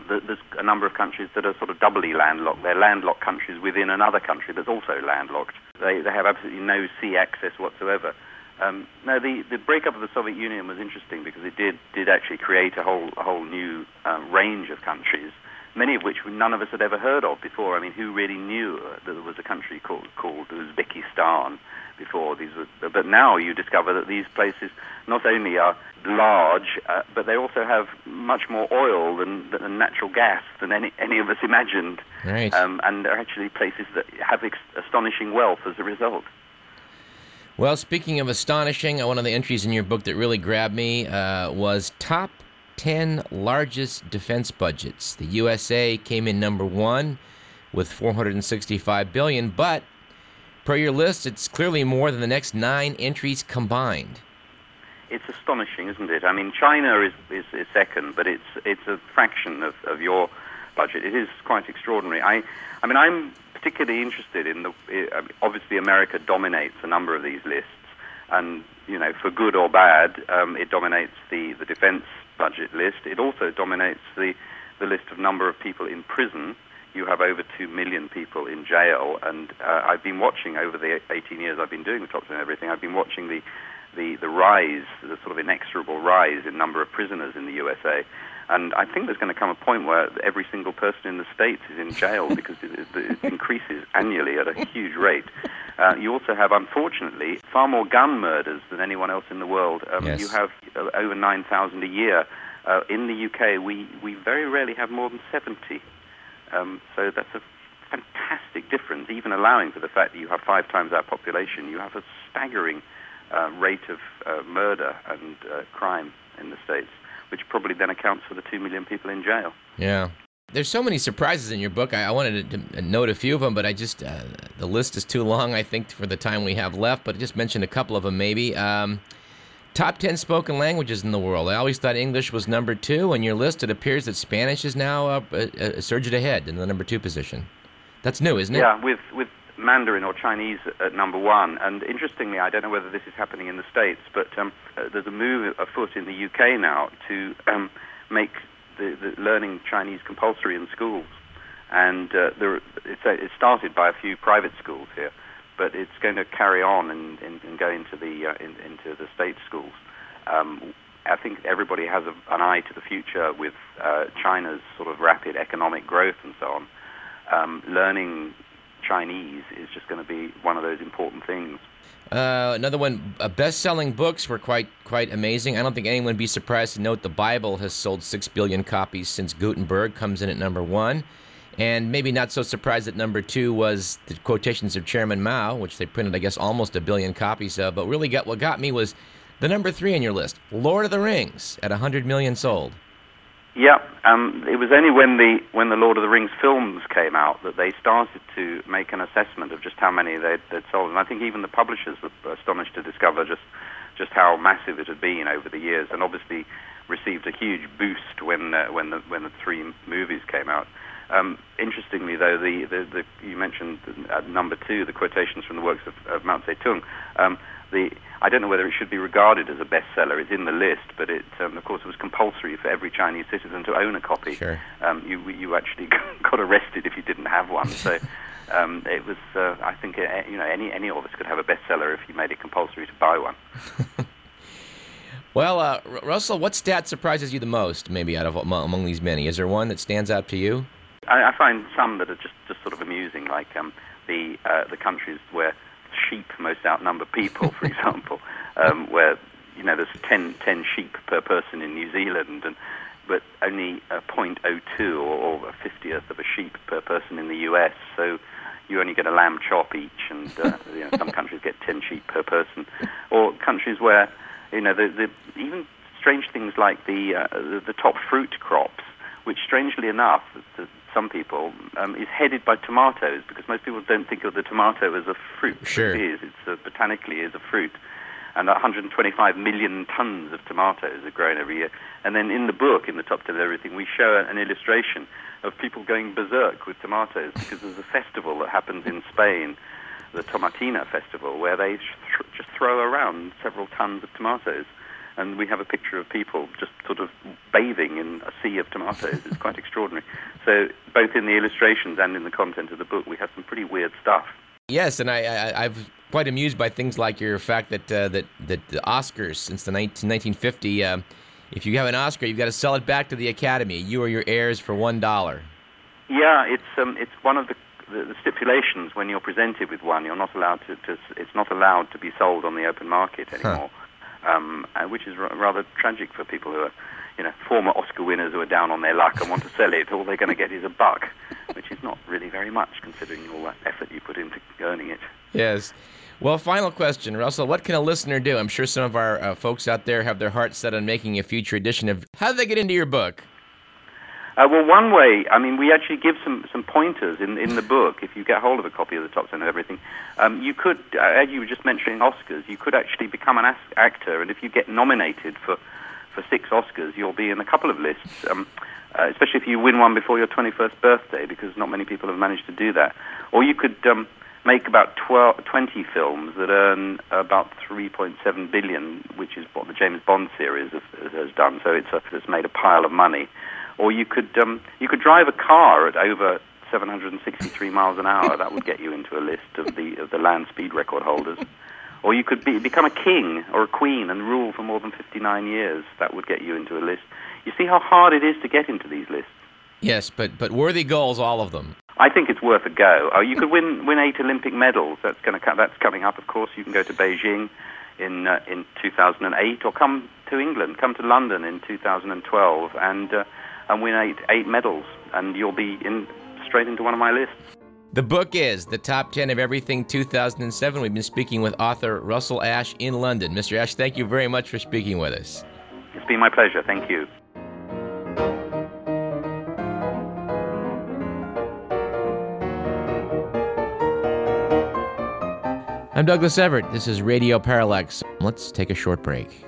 th- there's a number of countries that are sort of doubly landlocked. They're landlocked countries within another country that's also landlocked. They they have absolutely no sea access whatsoever. Um, no, the, the breakup of the Soviet Union was interesting because it did did actually create a whole a whole new uh, range of countries. many of which none of us had ever heard of before. I mean, who really knew that there was a country called called Uzbekistan before these were? But now you discover that these places not only are large, uh, but they also have much more oil than, than natural gas than any any of us imagined. Right. Um, and they're actually places that have ex- astonishing wealth as a result. Well, speaking of astonishing, one of the entries in your book that really grabbed me uh, was top 10 largest defense budgets. The USA came in number one with 465 billion, but per your list, it's clearly more than the next nine entries combined. It's astonishing, isn't it? I mean, China is, is, is second, but it's it's a fraction of, of your budget. It is quite extraordinary. I, I mean, I'm particularly interested in the. Mean, obviously, America dominates a number of these lists, and you know, for good or bad, um, it dominates the the defense budget list. It also dominates the the list of number of people in prison. You have over two million people in jail, and uh, I've been watching over the 18 years I've been doing the top 10 and everything. I've been watching the the, the rise, the sort of inexorable rise in number of prisoners in the USA. And I think there's going to come a point where every single person in the States is in jail [laughs] because it, it increases annually at a huge rate. Uh, you also have, unfortunately, far more gun murders than anyone else in the world. Um, Yes. You have uh, over 9,000 a year. Uh, in the UK, we, we very rarely have more than 70. Um, so that's a fantastic difference, even allowing for the fact that you have five times our population. You have a staggering uh, rate of uh, murder and uh, crime in the States, which probably then accounts for the two million people in jail. Yeah. There's so many surprises in your book. I, I wanted to, to note a few of them, but I just uh, the list is too long. I think for the time we have left, but I just mentioned a couple of them maybe. Um, top ten spoken languages in the world. I always thought English was number two. On your list, it appears that Spanish is now up, uh, uh, surged ahead in the number two position. That's new, isn't it? Yeah, with with Mandarin or Chinese at number one. And interestingly, I don't know whether this is happening in the States, but um, uh, there's a move afoot in the UK now to um, make the, the learning Chinese compulsory in schools. And uh, there, it's, uh, it started by a few private schools here, but it's going to carry on and, and, and go into the uh, in, into the state schools. Um, I think everybody has a, an eye to the future with uh, China's sort of rapid economic growth and so on. Um, learning Chinese is just going to be one of those important things. Uh, another one, uh, best-selling books were quite quite amazing. I don't think anyone would be surprised to note the Bible has sold six billion copies since Gutenberg comes in at number one, and maybe not so surprised that number two was the quotations of Chairman Mao, which they printed, I guess, almost a billion copies of. But really, got what got me was the number three on your list, Lord of the Rings, at hundred million sold. Yeah, um, it was only when the when the Lord of the Rings films came out that they started to make an assessment of just how many they'd, they'd sold, and I think even the publishers were astonished to discover just just how massive it had been over the years, and obviously received a huge boost when uh, when the when the three movies came out. Um, interestingly, though, the, the, the you mentioned at number two the quotations from the works of, of Mao Zedong. Um, the I don't know whether it should be regarded as a bestseller. It's in the list, but it, um, of course, it was compulsory for every Chinese citizen to own a copy. Sure. Um, you you actually [laughs] got arrested if you didn't have one. So [laughs] um, it was. Uh, I think uh, you know any any of us could have a bestseller if you made it compulsory to buy one. [laughs] Well, uh, Russell, what stat surprises you the most? Maybe out of among, among these many, is there one that stands out to you? I, I find some that are just, just sort of amusing, like um, the uh, the countries where sheep most outnumber people, for [laughs] example, um, where you know there's 10, 10 sheep per person in New Zealand, and but only a 0.02 or, or a fiftieth of a sheep per person in the U.S. So you only get a lamb chop each, and uh, [laughs] you know, some countries get 10 sheep per person, or countries where you know the, the even strange things like the, uh, the the top fruit crops, which strangely enough, to some people, um, is headed by tomatoes because most people don't think of the tomato as a fruit. Sure. It is. It's uh, botanically is a fruit. And 125 million tons of tomatoes are grown every year. And then in the book, in the top 10 of everything, we show an illustration of people going berserk with tomatoes because there's a festival that happens in Spain, the Tomatina Festival, where they th- just throw around several tons of tomatoes. And we have a picture of people just sort of bathing in a sea of tomatoes. It's quite [laughs] extraordinary. So, both in the illustrations and in the content of the book, we have some pretty weird stuff. Yes, and I, I I've quite amused by things like your fact that uh, that that the Oscars since the 19, 1950, uh, if you have an Oscar, you've got to sell it back to the Academy. You or your heirs for one dollar. Yeah, it's um, it's one of the, the, the stipulations when you're presented with one. You're not allowed to, to it's not allowed to be sold on the open market anymore, um, uh, which is r- rather tragic for people who are, you know, former Oscar winners who are down on their luck and want to sell it. All they're going to get is a buck, which is not really very much considering all that effort you put into earning it. Yes. Well, final question, Russell. What can a listener do? I'm sure some of our uh, folks out there have their hearts set on making a future edition of. How do they get into your book? Uh, well, one way, I mean, we actually give some, some pointers in, in the book. If you get hold of a copy of the top ten of everything, um, you could, uh, as you were just mentioning Oscars, you could actually become an actor, and if you get nominated for, for six Oscars, you'll be in a couple of lists. Um, uh, especially if you win one before your 21st birthday, because not many people have managed to do that. Or you could um, make about 12, 20 films that earn about 3.7 billion, which is what the James Bond series have, has done. So it's, a, it's made a pile of money. Or you could um, you could drive a car at over 763 miles an hour. That would get you into a list of the of the land speed record holders. Or you could be, become a king or a queen and rule for more than 59 years. That would get you into a list. You see how hard it is to get into these lists. Yes, but but worthy goals, all of them. I think it's worth a go. Oh, you could win win eight Olympic medals. That's going to that's coming up. Of course, you can go to Beijing in uh, in 2008, or come to England, come to London in 2012, and uh, and win eight eight medals, and you'll be in straight into one of my lists. The book is The Top 10 of Everything 2007. We've been speaking with author Russell Ash in London. Mr. Ash, thank you very much for speaking with us. It's been my pleasure. Thank you. I'm Douglas Everett. This is Radio Parallax. Let's take a short break.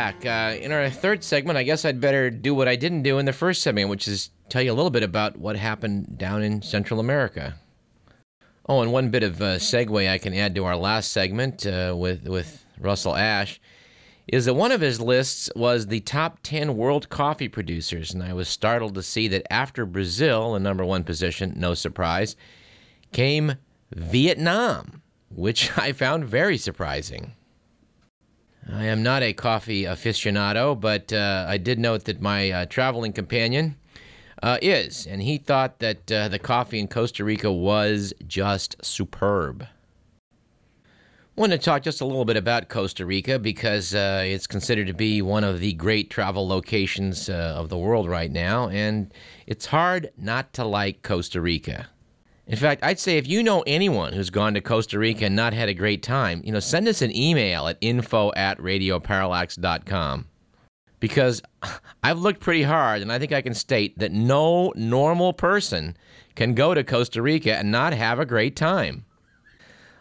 Back. Uh, in our third segment, I guess I'd better do what I didn't do in the first segment, which is tell you a little bit about what happened down in Central America. Oh, and one bit of uh, segue I can add to our last segment uh, with with Russell Ash is that one of his lists was the top 10 world coffee producers, and I was startled to see that after Brazil, the number one position, no surprise, came Vietnam, which [laughs] I found very surprising. I am not a coffee aficionado, but uh, I did note that my uh, traveling companion uh, is, and he thought that uh, the coffee in Costa Rica was just superb. Want to talk just a little bit about Costa Rica because uh, it's considered to be one of the great travel locations uh, of the world right now, and it's hard not to like Costa Rica. In fact, I'd say if you know anyone who's gone to Costa Rica and not had a great time, you know, send us an email at info at radioparallax.com. Because [laughs] I've looked pretty hard, and I think I can state that no normal person can go to Costa Rica and not have a great time.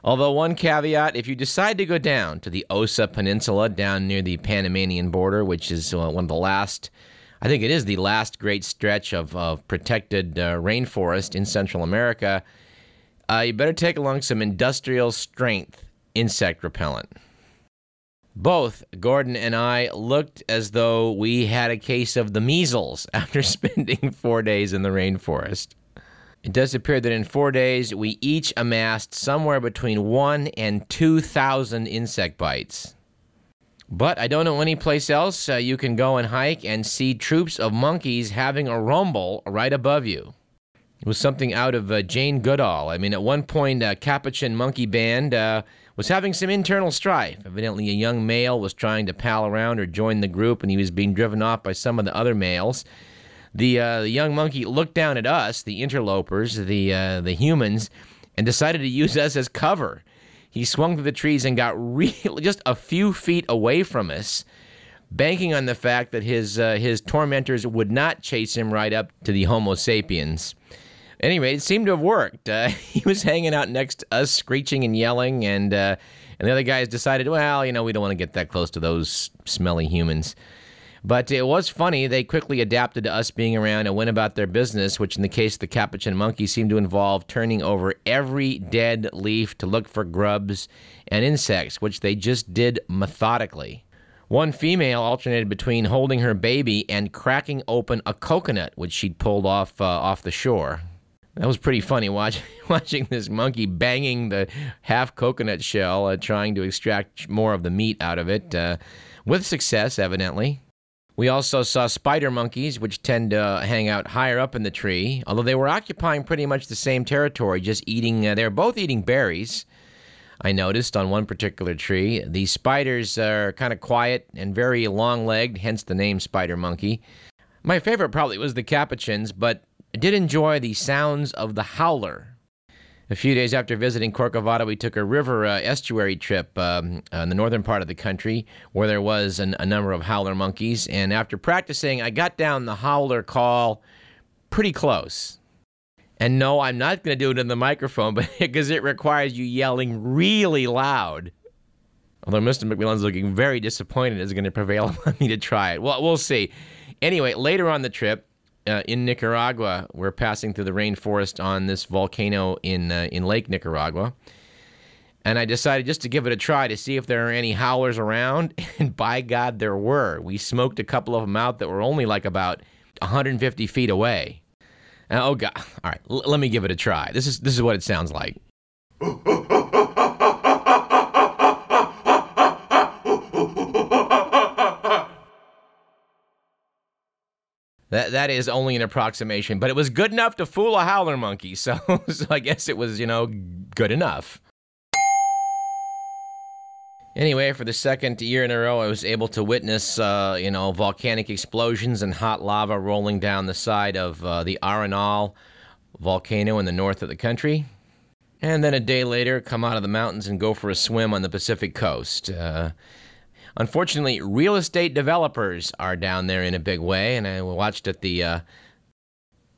Although, one caveat if you decide to go down to the Osa Peninsula down near the Panamanian border, which is uh, one of the last I think it is the last great stretch of, of protected uh, rainforest in Central America. Uh, you better take along some industrial strength insect repellent. Both Gordon and I looked as though we had a case of the measles [laughs] after spending four days in the rainforest. It does appear that in four days we each amassed somewhere between one and 2,000 insect bites. But I don't know any place else uh, you can go and hike and see troops of monkeys having a rumble right above you. It was something out of uh, Jane Goodall. I mean, at one point, a Capuchin monkey band uh, was having some internal strife. Evidently, a young male was trying to pal around or join the group, and he was being driven off by some of the other males. The, uh, the young monkey looked down at us, the interlopers, the, uh, the humans, and decided to use us as cover. He swung through the trees and got [laughs] really just a few feet away from us. banking on the fact that his uh, his tormentors would not chase him right up to the Homo sapiens. Anyway, it seemed to have worked. Uh, [laughs] he was hanging out next to us, screeching and yelling, and uh, and the other guys decided, well, you know, we don't want to get that close to those smelly humans. But it was funny. They quickly adapted to us being around and went about their business, which in the case of the capuchin monkey seemed to involve turning over every dead leaf to look for grubs and insects, which they just did methodically. One female alternated between holding her baby and cracking open a coconut, which she'd pulled off uh, off the shore. That was pretty funny [laughs] watch, watching this monkey banging the half coconut shell, uh, trying to extract more of the meat out of it, uh, with success, evidently. We also saw spider monkeys, which tend to hang out higher up in the tree, although they were occupying pretty much the same territory, just eating, uh, they were both eating berries. I noticed on one particular tree. The spiders are kind of quiet and very long legged, hence the name spider monkey. My favorite probably was the capuchins, but I did enjoy the sounds of the howler. A few days after visiting Corcovado, we took a river uh, estuary trip um, uh, in the northern part of the country where there was an, a number of howler monkeys. And after practicing, I got down the howler call pretty close. And no, I'm not going to do it in the microphone, [laughs] but because it requires you yelling really loud. Although Mr. McMillan's looking very disappointed, is going to prevail [laughs] on me to try it. Well, we'll see. Anyway, later on the trip, uh, in Nicaragua. We're passing through the rainforest on this volcano in uh, in Lake Nicaragua, and I decided just to give it a try to see if there are any howlers around. [laughs] And by God, there were. We smoked a couple of them out that were only like about 150 feet away. And, oh God! All right, l- let me give it a try. This is this is what it sounds like. [laughs] That that is only an approximation, but it was good enough to fool a howler monkey. [laughs] So, so I guess it was, you know, good enough. Anyway, for the second year in a row, I was able to witness, uh, you know, volcanic explosions and hot lava rolling down the side of uh, the Arenal volcano in the north of the country. And then a day later, come out of the mountains and go for a swim on the Pacific coast. Uh, Unfortunately, real estate developers are down there in a big way, and I watched at the uh,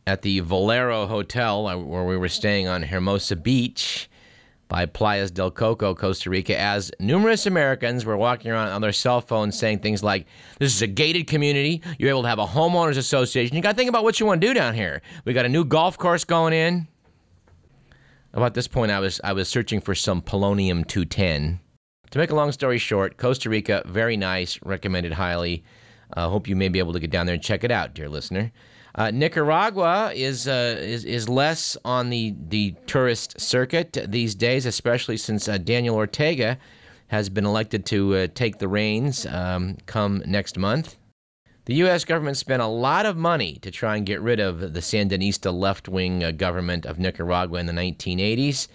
at the Valero Hotel uh, where we were staying on Hermosa Beach by Playas del Coco, Costa Rica, as numerous Americans were walking around on their cell phones saying things like, This is a gated community. You're able to have a homeowners association. You got to think about what you want to do down here. We got a new golf course going in. About this point, I was, I was searching for some polonium 210. To make a long story short, Costa Rica, very nice, recommended highly. I uh, hope you may be able to get down there and check it out, dear listener. Uh, Nicaragua is, uh, is is less on the, the tourist circuit these days, especially since uh, Daniel Ortega has been elected to uh, take the reins um, come next month. The U.S. government spent a lot of money to try and get rid of the Sandinista left wing uh, government of Nicaragua in the 1980s uh,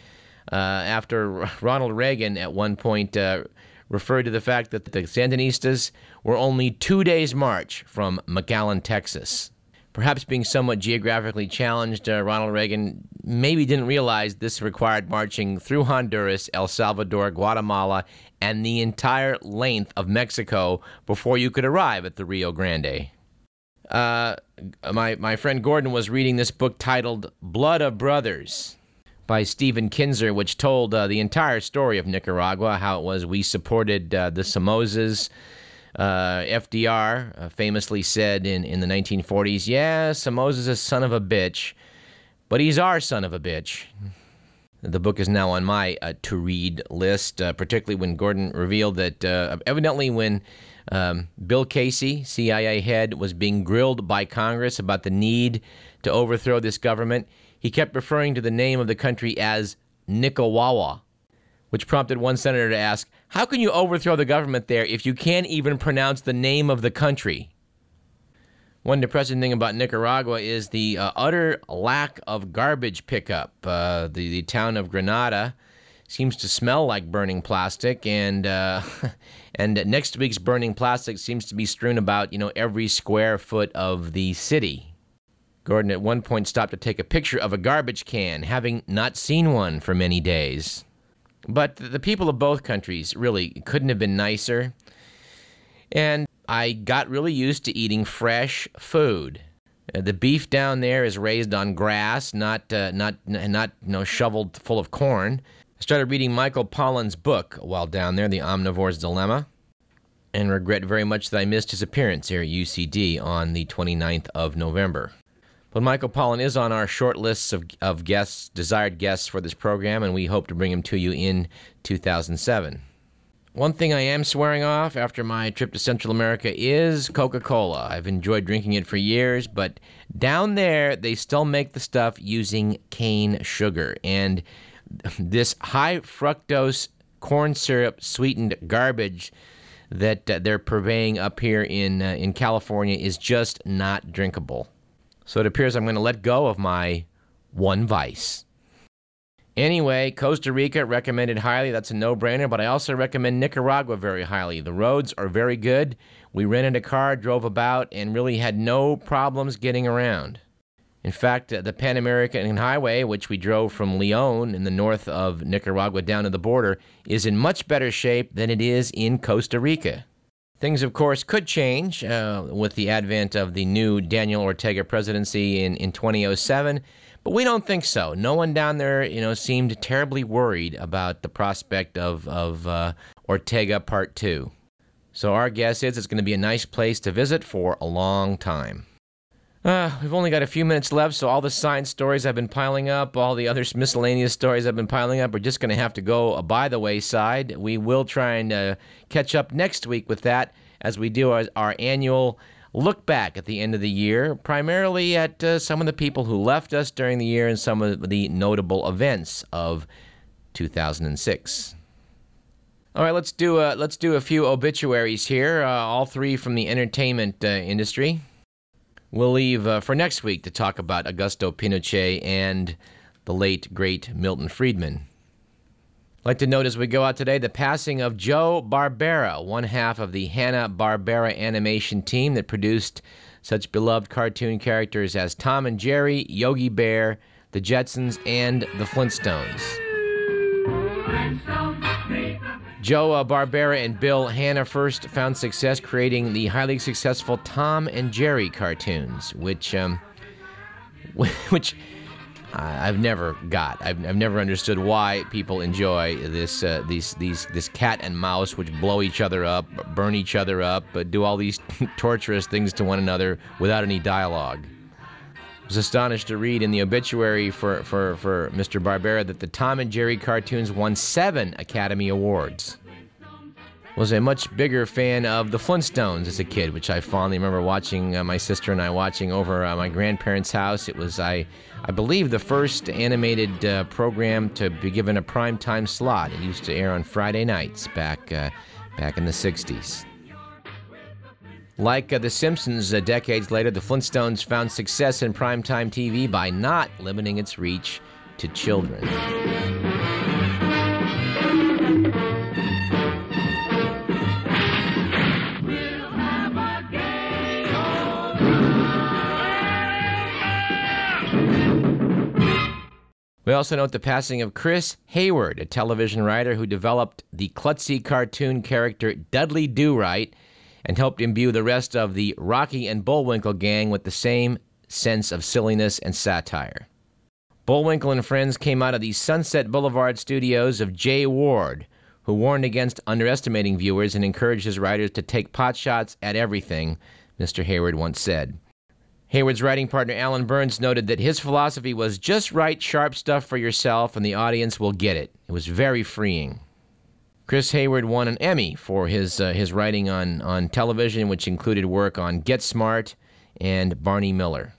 after Ronald Reagan at one point uh, referred to the fact that the Sandinistas were only two days' march from McAllen, Texas. Perhaps being somewhat geographically challenged, uh, Ronald Reagan maybe didn't realize this required marching through Honduras, El Salvador, Guatemala, and the entire length of Mexico before you could arrive at the Rio Grande. Uh, my, my friend Gordon was reading this book titled Blood of Brothers by Stephen Kinzer, which told uh, the entire story of Nicaragua, how it was we supported uh, the Somozas. Uh, FDR uh, famously said in, in the 1940s, yeah, Somoza's a son of a bitch, but he's our son of a bitch. The book is now on my uh, to read list, uh, particularly when Gordon revealed that evidently when um, Bill Casey, CIA head, was being grilled by Congress about the need to overthrow this government, he kept referring to the name of the country as Nicaragua, which prompted one senator to ask, How can you overthrow the government there if you can't even pronounce the name of the country? One depressing thing about Nicaragua is the uh, utter lack of garbage pickup. Uh, the, the town of Granada seems to smell like burning plastic, and uh, [laughs] and next week's burning plastic seems to be strewn about you know every square foot of the city. Gordon at one point stopped to take a picture of a garbage can, having not seen one for many days. But the people of both countries really couldn't have been nicer. And I got really used to eating fresh food. Uh, the beef down there is raised on grass, not uh, not not you know shoveled full of corn. I started reading Michael Pollan's book while down there, The Omnivore's Dilemma, and regret very much that I missed his appearance here at UCD on the 29th of November. But Michael Pollan is on our short lists of, of guests, desired guests for this program, and we hope to bring him to you in 2007. One thing I am swearing off after my trip to Central America is Coca Cola. I've enjoyed drinking it for years, but down there they still make the stuff using cane sugar. And this high fructose corn syrup sweetened garbage that uh, they're purveying up here in, uh, in California is just not drinkable. So it appears I'm going to let go of my one vice. Anyway, Costa Rica recommended highly. That's a no brainer, but I also recommend Nicaragua very highly. The roads are very good. We rented a car, drove about, and really had no problems getting around. In fact, uh, the Pan American Highway, which we drove from Leon in the north of Nicaragua down to the border, is in much better shape than it is in Costa Rica. Things, of course, could change uh, with the advent of the new Daniel Ortega presidency in, in 2007. But we don't think so. No one down there, you know, seemed terribly worried about the prospect of, of uh, Ortega Part 2. So our guess is it's going to be a nice place to visit for a long time. Uh, we've only got a few minutes left, so all the science stories I've been piling up, all the other miscellaneous stories I've been piling up. We're just going to have to go by the wayside. We will try and uh, catch up next week with that as we do our, our annual look back at the end of the year, primarily at uh, some of the people who left us during the year and some of the notable events of 2006. All right, let's do a, let's do a few obituaries here, uh, all three from the entertainment uh, industry. We'll leave uh, for next week to talk about Augusto Pinochet and the late, great Milton Friedman. Like to note as we go out today the passing of Joe Barbera, one half of the Hanna-Barbera animation team that produced such beloved cartoon characters as Tom and Jerry, Yogi Bear, the Jetsons, and the Flintstones. Joe uh, Barbera and Bill Hanna first found success creating the highly successful Tom and Jerry cartoons, which um, [laughs] which I've never got. I've, I've never understood why people enjoy this uh, these these this cat and mouse, which blow each other up, burn each other up, do all these [laughs] torturous things to one another without any dialogue. Was astonished to read in the obituary for, for, for Mr. Barbera that the Tom and Jerry cartoons won seven Academy Awards was a much bigger fan of the Flintstones as a kid, which I fondly remember watching. Uh, my sister and I watching over uh, my grandparents' house. It was I, I believe, the first animated uh, program to be given a prime time slot. It used to air on Friday nights back, uh, back in the '60s. Like uh, The Simpsons, uh, decades later, the Flintstones found success in primetime TV by not limiting its reach to children. We also note the passing of Chris Hayward, a television writer who developed the klutzy cartoon character Dudley Do Right and helped imbue the rest of the Rocky and Bullwinkle gang with the same sense of silliness and satire. Bullwinkle and friends came out of the Sunset Boulevard studios of Jay Ward, who warned against underestimating viewers and encouraged his writers to take potshots at everything, Mr. Hayward once said. Hayward's writing partner Allan Burns noted that his philosophy was just write sharp stuff for yourself and the audience will get it. It was very freeing. Chris Hayward won an Emmy for his uh, his writing on on television, which included work on Get Smart and Barney Miller.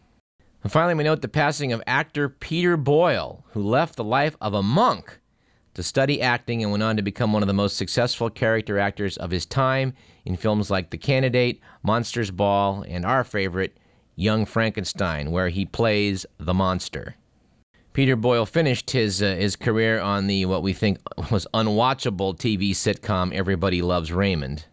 And finally, we note the passing of actor Peter Boyle, who left the life of a monk to study acting and went on to become one of the most successful character actors of his time in films like The Candidate, Monsters Ball, and our favorite, Young Frankenstein, where he plays the monster. Peter Boyle finished his uh, his career on the what we think was unwatchable TV sitcom Everybody Loves Raymond.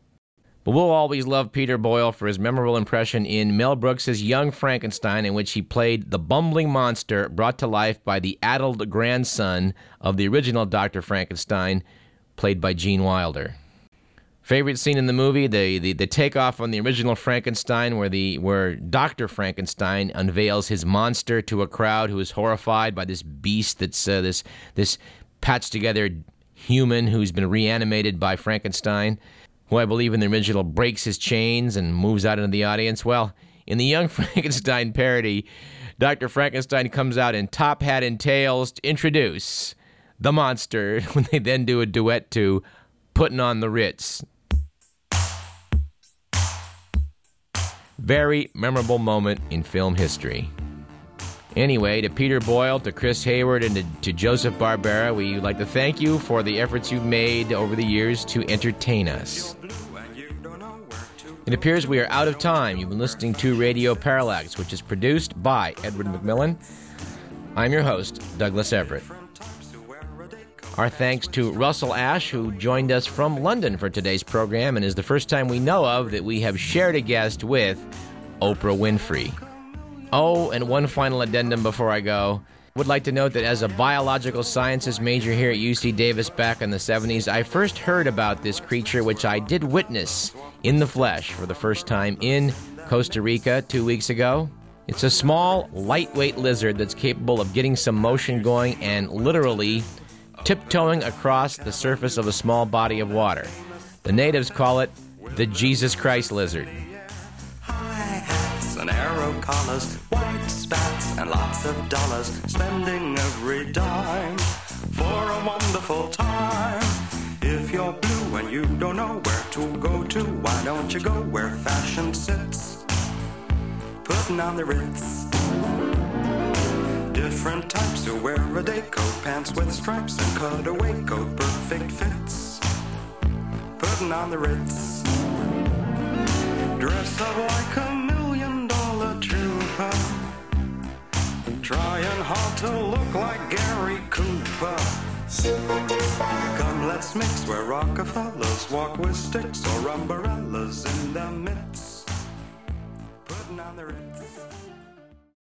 But we'll always love Peter Boyle for his memorable impression in Mel Brooks's Young Frankenstein, in which he played the bumbling monster brought to life by the addled grandson of the original Dr. Frankenstein, played by Gene Wilder. Favorite scene in the movie: the, the the takeoff on the original Frankenstein, where the where Doctor Frankenstein unveils his monster to a crowd who is horrified by this beast that's uh, this this patched together human who's been reanimated by Frankenstein, who I believe in the original breaks his chains and moves out into the audience. Well, in the Young [laughs] Frankenstein parody, Dr. Frankenstein comes out in top hat and tails to introduce the monster [laughs] when they then do a duet to Putting on the Ritz. Very memorable moment in film history. Anyway, to Peter Boyle, to Chris Hayward, and to, to Joseph Barbera, we would like to thank you for the efforts you've made over the years to entertain us. It appears we are out of time. You've been listening to Radio Parallax, which is produced by Edward McMillan. I'm your host, Douglas Everett. Our thanks to Russell Ash, who joined us from London for today's program, and is the first time we know of that we have shared a guest with Oprah Winfrey. Oh, and one final addendum before I go. Would like to note that as a biological sciences major here at UC Davis back in the 70s, I first heard about this creature, which I did witness in the flesh for the first time in Costa Rica two weeks ago. It's a small, lightweight lizard that's capable of getting some motion going and literally tiptoeing across the surface of a small body of water. The natives call it the Jesus Christ lizard. And arrow collars, white spats and lots of dollars, spending every dime for a wonderful time. If you're blue and you don't know where to go to, why don't you go where fashion sits? Putting on the Ritz. Different types who wear a day coat, pants with stripes and cutaway coat, perfect fits. Putting on the Ritz. Dress up like a million dollar trooper. Trying hard to look like Gary Cooper. Come, let's mix where Rockefellers walk with sticks or umbrellas in their midst. Putting on the Ritz.